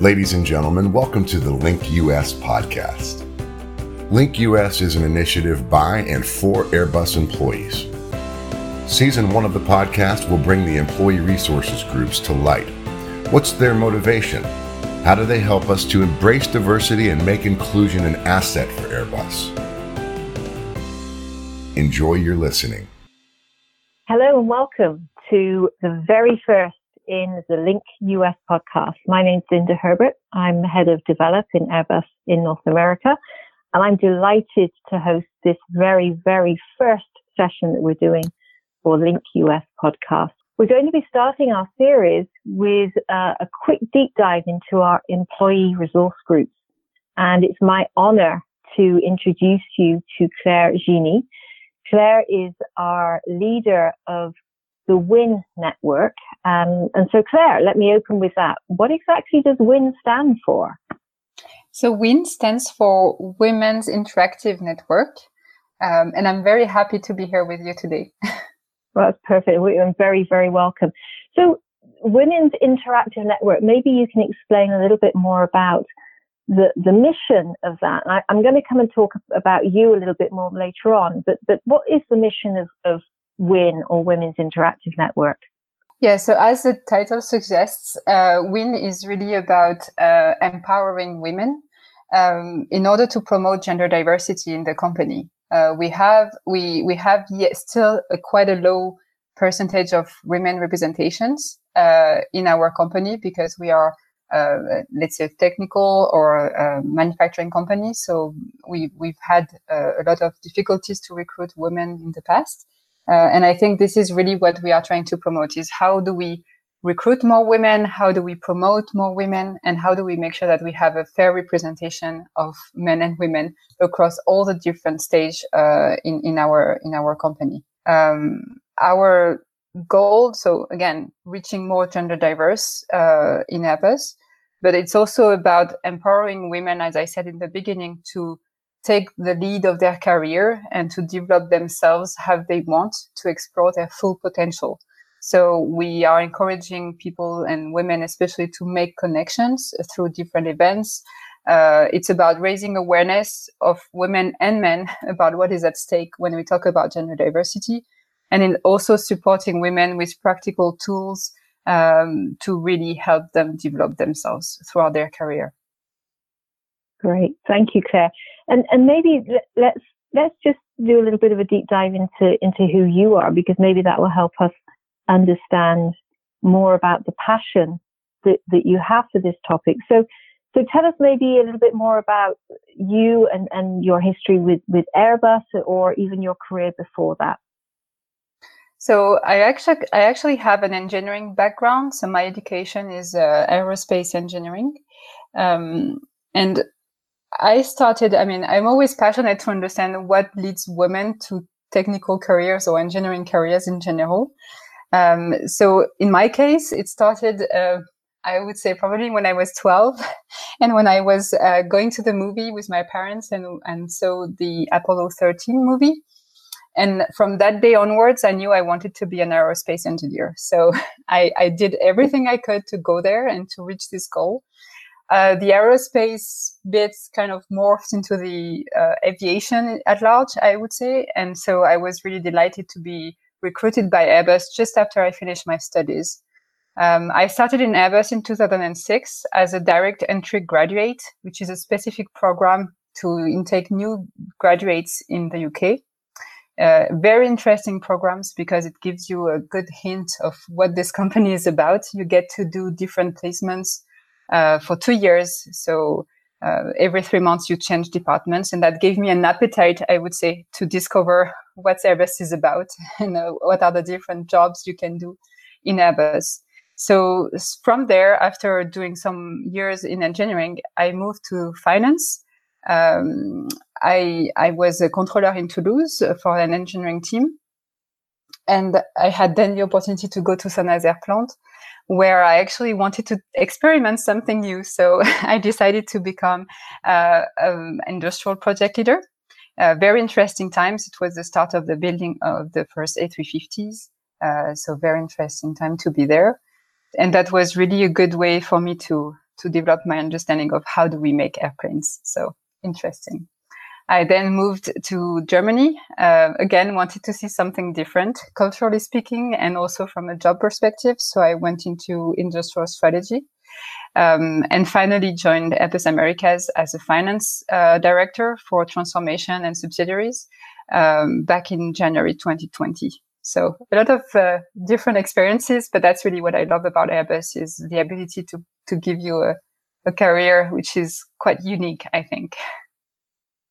Ladies and gentlemen, welcome to the Link US podcast. Link US is an initiative by and for Airbus employees. Season one of the podcast will bring the employee resources groups to light. What's their motivation? How do they help us to embrace diversity and make inclusion an asset for Airbus? Enjoy your listening. Hello and welcome to the very first in the Link US podcast. My name's Linda Herbert. I'm head of develop in Airbus in North America. And I'm delighted to host this very, very first session that we're doing for Link US podcast. We're going to be starting our series with uh, a quick deep dive into our employee resource groups. And it's my honor to introduce you to Claire Gini. Claire is our leader of the WIN network. Um, and so, Claire, let me open with that. What exactly does WIN stand for? So, WIN stands for Women's Interactive Network. Um, and I'm very happy to be here with you today. well, that's perfect. I'm very, very welcome. So, Women's Interactive Network, maybe you can explain a little bit more about the, the mission of that. I, am going to come and talk about you a little bit more later on, but, but what is the mission of, of WIN or Women's Interactive Network? Yeah, so as the title suggests, uh, WIN is really about uh, empowering women um, in order to promote gender diversity in the company. Uh, we have we we have yet still a quite a low percentage of women representations uh, in our company because we are uh, let's say technical or uh, manufacturing company. So we we've had a lot of difficulties to recruit women in the past. Uh, and I think this is really what we are trying to promote is how do we recruit more women? How do we promote more women? And how do we make sure that we have a fair representation of men and women across all the different stage uh, in, in our in our company? Um, our goal, so again, reaching more gender diverse uh, in Airbus, but it's also about empowering women, as I said in the beginning, to take the lead of their career and to develop themselves how they want to explore their full potential. So we are encouraging people and women, especially to make connections through different events. Uh, it's about raising awareness of women and men about what is at stake when we talk about gender diversity, and in also supporting women with practical tools um, to really help them develop themselves throughout their career. Great, thank you, Claire. And and maybe let's let's just do a little bit of a deep dive into into who you are because maybe that will help us understand more about the passion that, that you have for this topic. So so tell us maybe a little bit more about you and, and your history with, with Airbus or even your career before that. So I actually I actually have an engineering background. So my education is uh, aerospace engineering, um, and I started, I mean, I'm always passionate to understand what leads women to technical careers or engineering careers in general. Um, so in my case, it started, uh, I would say probably when I was 12 and when I was uh, going to the movie with my parents and, and so the Apollo 13 movie. And from that day onwards, I knew I wanted to be an aerospace engineer. So I, I did everything I could to go there and to reach this goal. Uh, the aerospace bits kind of morphed into the uh, aviation at large, I would say. And so I was really delighted to be recruited by Airbus just after I finished my studies. Um, I started in Airbus in 2006 as a direct entry graduate, which is a specific program to intake new graduates in the UK. Uh, very interesting programs because it gives you a good hint of what this company is about. You get to do different placements uh, for two years. So uh, every three months you change departments, and that gave me an appetite, I would say, to discover what Airbus is about and uh, what are the different jobs you can do in Airbus. So from there, after doing some years in engineering, I moved to finance. Um, I I was a controller in Toulouse for an engineering team, and I had then the opportunity to go to Saint-Nazaire plant where I actually wanted to experiment something new. So I decided to become uh, an industrial project leader. Uh, very interesting times. It was the start of the building of the first A350s. Uh, so very interesting time to be there. And that was really a good way for me to, to develop my understanding of how do we make airplanes. So interesting. I then moved to Germany. Uh, again, wanted to see something different, culturally speaking, and also from a job perspective. So I went into industrial strategy. Um, and finally joined Airbus Americas as a finance uh, director for transformation and subsidiaries um, back in January 2020. So a lot of uh, different experiences, but that's really what I love about Airbus is the ability to to give you a, a career which is quite unique, I think.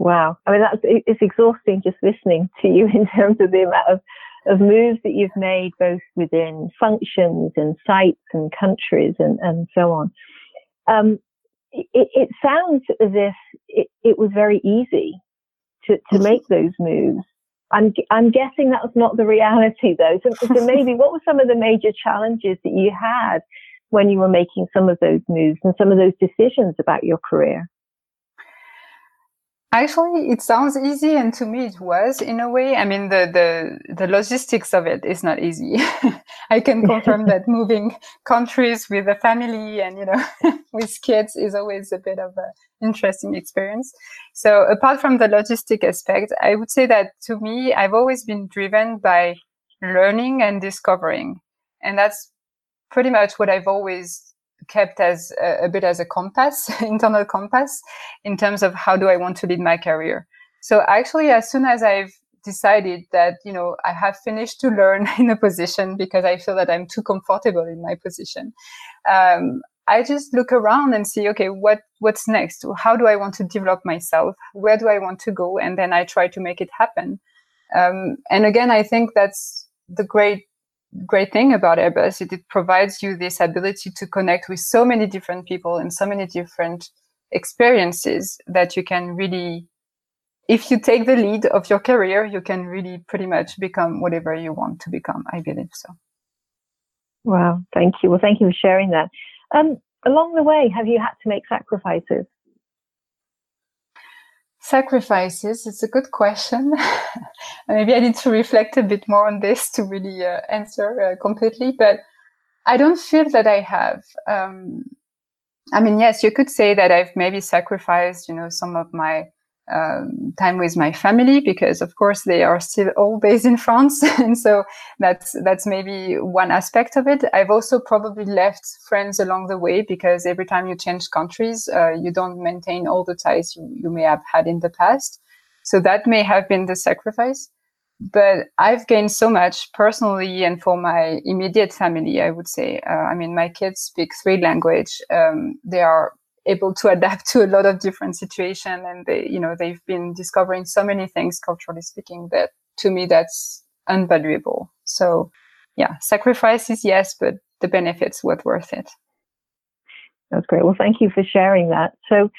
Wow. I mean, that's, it's exhausting just listening to you in terms of the amount of, of moves that you've made, both within functions and sites and countries and, and so on. Um, it, it, sounds as if it, it was very easy to, to make those moves. I'm, I'm guessing that was not the reality though. So, so maybe what were some of the major challenges that you had when you were making some of those moves and some of those decisions about your career? Actually, it sounds easy, and to me, it was in a way. I mean, the the the logistics of it is not easy. I can confirm that moving countries with a family and you know with kids is always a bit of an interesting experience. So, apart from the logistic aspect, I would say that to me, I've always been driven by learning and discovering, and that's pretty much what I've always kept as a, a, bit as a compass, internal compass, in terms of how do I want to lead my career. So actually, as soon as I've decided that you know I have finished to learn in a position because I feel that I'm too comfortable in my position, um, I just look around and see okay what what's next? How do I want to develop myself? Where do I want to go? And then I try to make it happen. Um, and again, I think that's the great great thing about Airbus is it provides you this ability to connect with so many different people and so many different experiences that you can really if you take the lead of your career you can really pretty much become whatever you want to become i believe so. Wow. Thank you. Well thank you for sharing that. Um, along the way have you had to make sacrifices Sacrifices, it's a good question. Maybe I need to reflect a bit more on this to really uh, answer uh, completely, but I don't feel that I have. Um, I mean, yes, you could say that I've maybe sacrificed, you know, some of my um, time with my family because of course they are still all based in France and so that's that's maybe one aspect of it I've also probably left friends along the way because every time you change countries uh, you don't maintain all the ties you, you may have had in the past so that may have been the sacrifice but I've gained so much personally and for my immediate family, I would say. Uh, I mean, my kids speak three language. Um, they are able to adapt to a lot of different situations and they you know they've been discovering so many things culturally speaking that to me that's unvaluable. So yeah sacrifices yes but the benefits were worth it. That's great. Well thank you for sharing that. So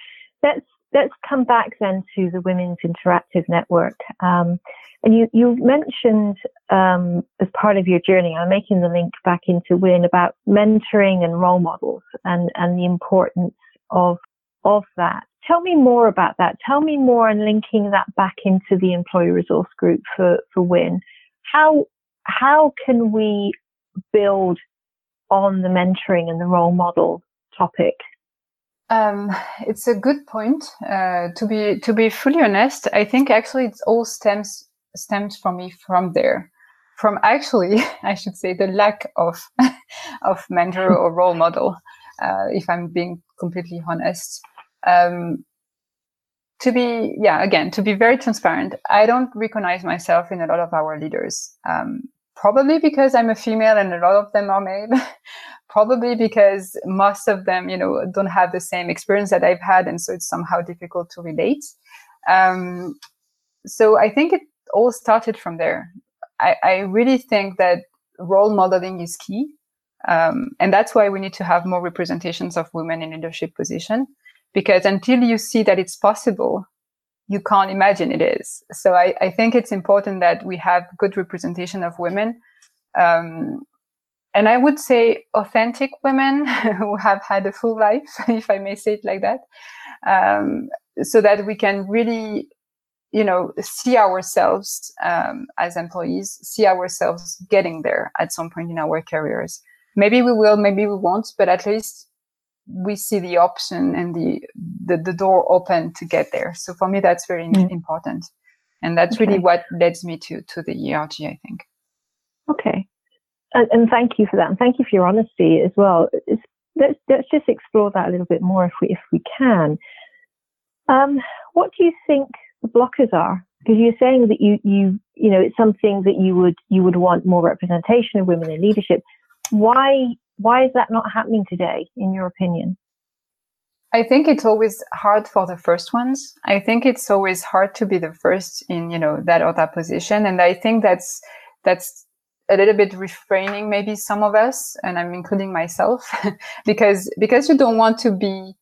let's let's come back then to the women's interactive network. Um, and you, you mentioned um, as part of your journey, I'm making the link back into WIN about mentoring and role models and, and the importance of of that. Tell me more about that. Tell me more and linking that back into the employee resource group for, for WIN. How how can we build on the mentoring and the role model topic? Um, it's a good point. Uh, to be to be fully honest, I think actually it all stems stems from me from there, from actually I should say the lack of of mentor or role model uh, if I'm being completely honest. Um, to be, yeah, again, to be very transparent, I don't recognize myself in a lot of our leaders. Um, probably because I'm a female and a lot of them are male. probably because most of them, you know, don't have the same experience that I've had, and so it's somehow difficult to relate. Um, so I think it all started from there. I, I really think that role modeling is key. Um, and that's why we need to have more representations of women in leadership position, because until you see that it's possible, you can't imagine it is. So I, I think it's important that we have good representation of women. Um, and I would say authentic women who have had a full life, if I may say it like that, um, so that we can really, you know, see ourselves um, as employees, see ourselves getting there at some point in our careers maybe we will, maybe we won't, but at least we see the option and the, the, the door open to get there. So for me, that's very mm. important. And that's okay. really what leads me to, to the ERG, I think. Okay. And, and, thank you for that. And thank you for your honesty as well. It's, let's, let's just explore that a little bit more if we, if we can. Um, what do you think the blockers are? Because you're saying that you, you, you know, it's something that you would, you would want more representation of women in leadership. Why, why is that not happening today, in your opinion? I think it's always hard for the first ones. I think it's always hard to be the first in, you know, that or that position. And I think that's, that's a little bit refraining maybe some of us, and I'm including myself, because, because you don't want to be,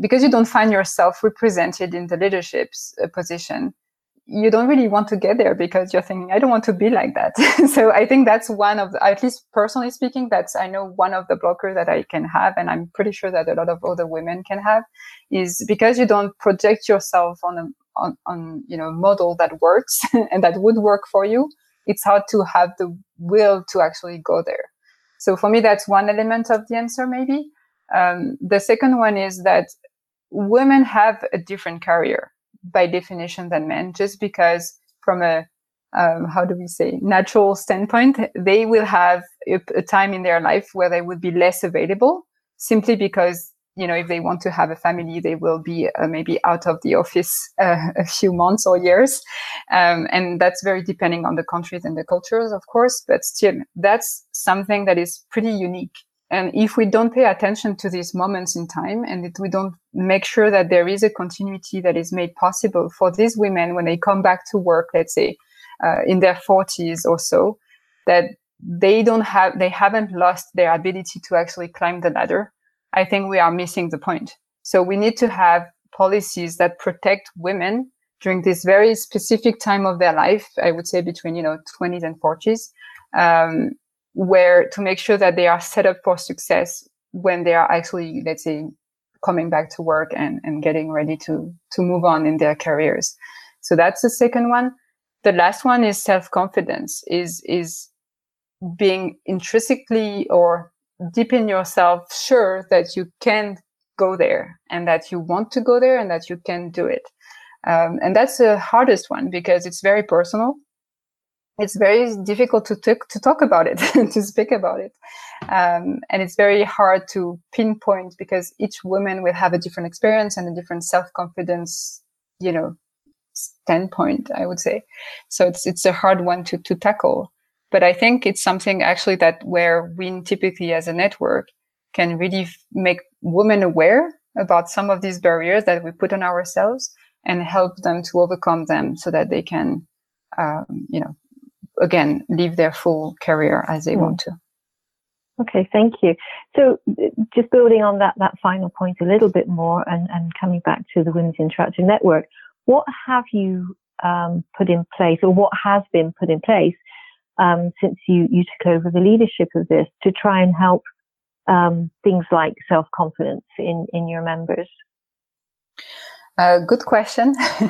because you don't find yourself represented in the leadership uh, position you don't really want to get there because you're thinking, I don't want to be like that. so I think that's one of, the, at least personally speaking, that's, I know one of the blockers that I can have. And I'm pretty sure that a lot of other women can have is because you don't project yourself on a, on, on, you know, model that works and that would work for you. It's hard to have the will to actually go there. So for me, that's one element of the answer, maybe. Um, the second one is that women have a different career by definition than men, just because from a um, how do we say natural standpoint, they will have a, a, time in their life where they would be less available simply because you know if they want to have a family, they will be uh, maybe out of the office uh, a few months or years, um, and that's very depending on the countries and the cultures, of course. But still, that's something that is pretty unique and if we don't pay attention to these moments in time and if we don't make sure that there is a continuity that is made possible for these women when they come back to work, let's say uh, in their 40s or so, that they don't have, they haven't lost their ability to actually climb the ladder, I think we are missing the point. So we need to have policies that protect women during this very specific time of their life. I would say between, you know, 20s and 40s. Um, where to make sure that they are set up for success when they are actually, let's say, coming back to work and, and getting ready to, to move on in their careers. So that's the second one. The last one is self-confidence is, is being intrinsically or deep in yourself sure that you can go there and that you want to go there and that you can do it. Um, and that's the hardest one because it's very personal it's very difficult to, t- to talk about it, to speak about it. Um, and it's very hard to pinpoint because each woman will have a different experience and a different self-confidence, you know, standpoint, I would say. So it's, it's a hard one to, to tackle. But I think it's something actually that where we typically as a network can really f- make women aware about some of these barriers that we put on ourselves and help them to overcome them so that they can, um, you know, again live their full career as they mm. want to. Okay, thank you. So, just building on that that final point a little bit more, and, and coming back to the Women's Interactive Network, what have you um, put in place, or what has been put in place um, since you you took over the leadership of this to try and help um, things like self confidence in in your members? Good question.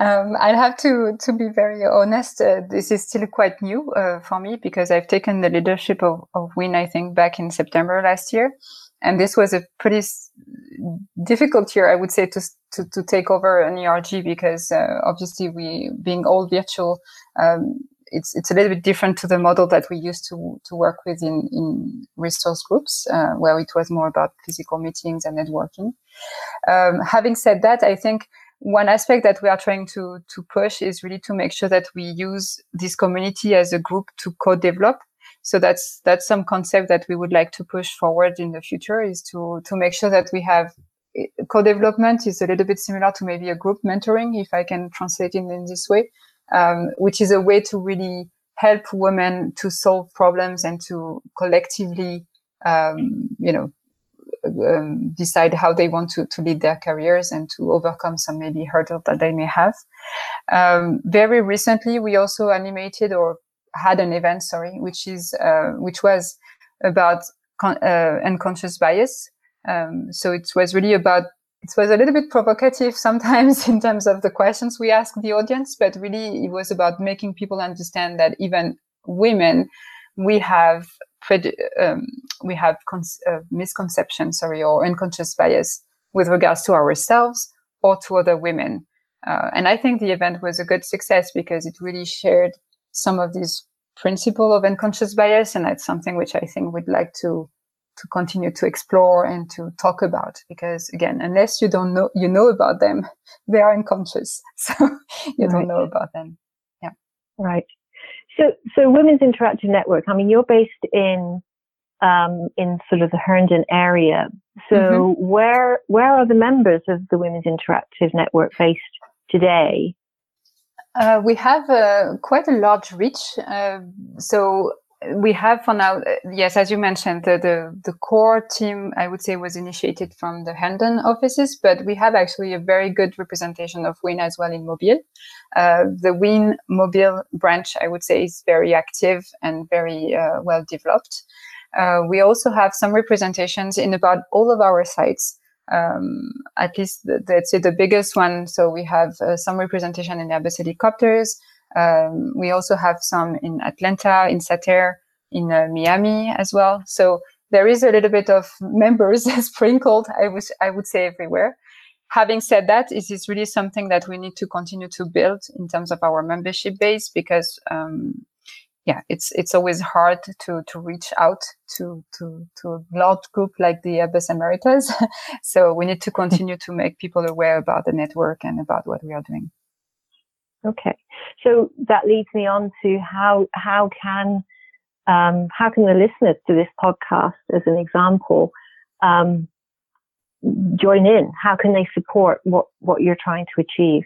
um, i have to to be very honest. Uh, this is still quite new uh, for me because I've taken the leadership of, of WIN, I think, back in September last year, and this was a pretty s- difficult year, I would say, to to, to take over an ERG because uh, obviously we being all virtual. Um, it's it's a little bit different to the model that we used to to work with in in resource groups, uh, where it was more about physical meetings and networking. Um, having said that, I think one aspect that we are trying to to push is really to make sure that we use this community as a group to co-develop. So that's that's some concept that we would like to push forward in the future is to to make sure that we have eh, co-development is a little bit similar to maybe a group mentoring, if I can translate it in this way, um, which is a way to really help women to solve problems and to collectively, um, you know, um, decide how they want to, to lead their careers and to overcome some maybe hurdles that they may have. Um, very recently, we also animated or had an event, sorry, which is uh, which was about con- uh, unconscious bias. Um, so it was really about it was a little bit provocative sometimes in terms of the questions we asked the audience, but really it was about making people understand that even women, we have preju- um, we have cons- uh, misconception, sorry, or unconscious bias with regards to ourselves or to other women. Uh, and I think the event was a good success because it really shared some of these principle of unconscious bias, and that's something which I think we'd like to to continue to explore and to talk about because again unless you don't know you know about them they are unconscious so you right. don't know about them yeah right so so women's interactive network i mean you're based in um, in sort of the herndon area so mm-hmm. where where are the members of the women's interactive network based today uh, we have uh, quite a large reach. Uh, so we have for now, uh, yes, as you mentioned, the, the, the core team, I would say, was initiated from the Herndon offices, but we have actually a very good representation of WIN as well in Mobile. Uh, the WIN Mobile branch, I would say, is very active and very uh, well developed. we also have some representations in about all of our sites um, at least let's say the biggest one. So we have uh, some representation in Airbus helicopters. Um, we also have some in Atlanta, in Satair, in uh, Miami as well. So there is a little bit of members sprinkled, I would, I would say everywhere. Having said that, it is really something that we need to continue to build in terms of our membership base because um, yeah, it's it's always hard to to reach out to to to a large group like the Airbus Americas. so we need to continue to make people aware about the network and about what we are doing. Okay, so that leads me on to how how can um, how can the listeners to this podcast, as an example, um, join in? How can they support what what you're trying to achieve?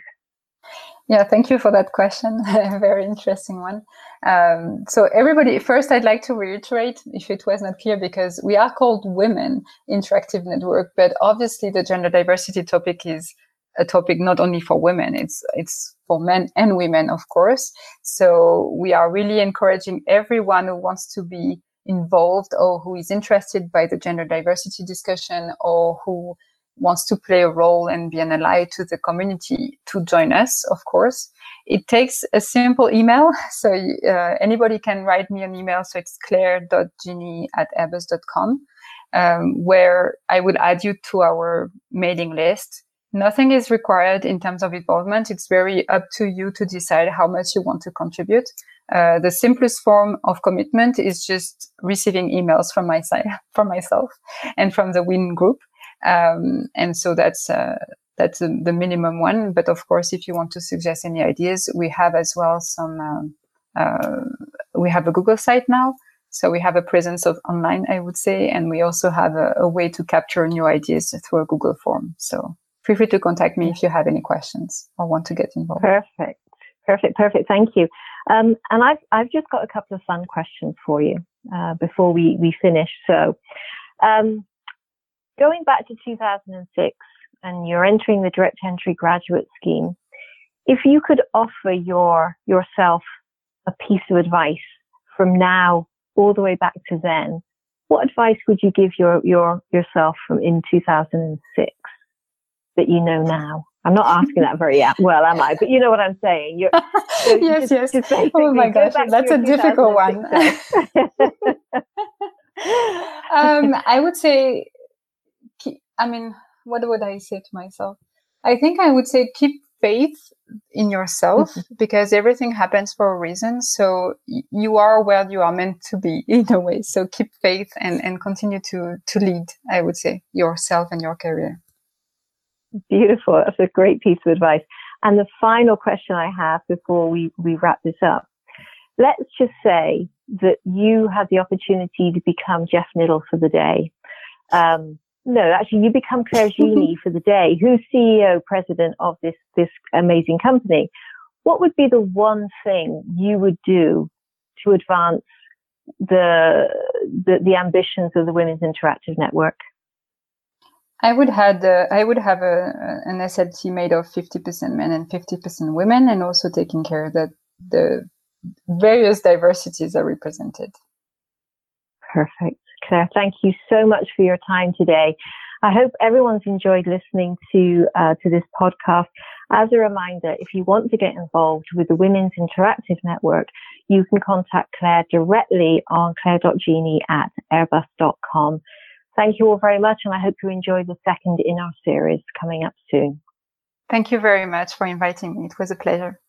Yeah, thank you for that question. Very interesting one. Um, so, everybody, first, I'd like to reiterate, if it was not clear, because we are called Women Interactive Network, but obviously the gender diversity topic is a topic not only for women; it's it's for men and women, of course. So, we are really encouraging everyone who wants to be involved or who is interested by the gender diversity discussion or who wants to play a role and be an ally to the community to join us, of course. It takes a simple email. So uh, anybody can write me an email. So it's claire.genie at airbus.com, um, where I will add you to our mailing list. Nothing is required in terms of involvement. It's very up to you to decide how much you want to contribute. Uh, the simplest form of commitment is just receiving emails from my side, from myself and from the WIN group. Um, and so that's uh, that's the minimum one. But of course, if you want to suggest any ideas, we have as well some. Um, uh, we have a Google site now, so we have a presence of online, I would say, and we also have a, a way to capture new ideas through a Google form. So feel free to contact me if you have any questions or want to get involved. Perfect, perfect, perfect. Thank you. Um, and I've I've just got a couple of fun questions for you uh, before we we finish. So. Um, going back to 2006 and you're entering the direct entry graduate scheme, if you could offer your yourself a piece of advice from now all the way back to then, what advice would you give your, your yourself from in 2006 that you know now? I'm not asking that very well, am I? But you know what I'm saying. You're, yes, just, yes. Just oh my gosh, that's a difficult one. um, I would say I mean, what would I say to myself? I think I would say keep faith in yourself mm-hmm. because everything happens for a reason. So you are where you are meant to be in a way. So keep faith and, and continue to, to lead, I would say, yourself and your career. Beautiful. That's a great piece of advice. And the final question I have before we, we wrap this up. Let's just say that you had the opportunity to become Jeff Knittel for the day. Um, no, actually, you become Claire Genie for the day. Who's CEO, president of this this amazing company? What would be the one thing you would do to advance the the, the ambitions of the Women's Interactive Network? I would had uh, I would have a, an SLT made of fifty percent men and fifty percent women, and also taking care that the various diversities are represented. Perfect. Claire, thank you so much for your time today. I hope everyone's enjoyed listening to uh, to this podcast. As a reminder, if you want to get involved with the Women's Interactive Network, you can contact Claire directly on claire.genie at airbus.com. Thank you all very much, and I hope you enjoy the second in our series coming up soon. Thank you very much for inviting me. It was a pleasure.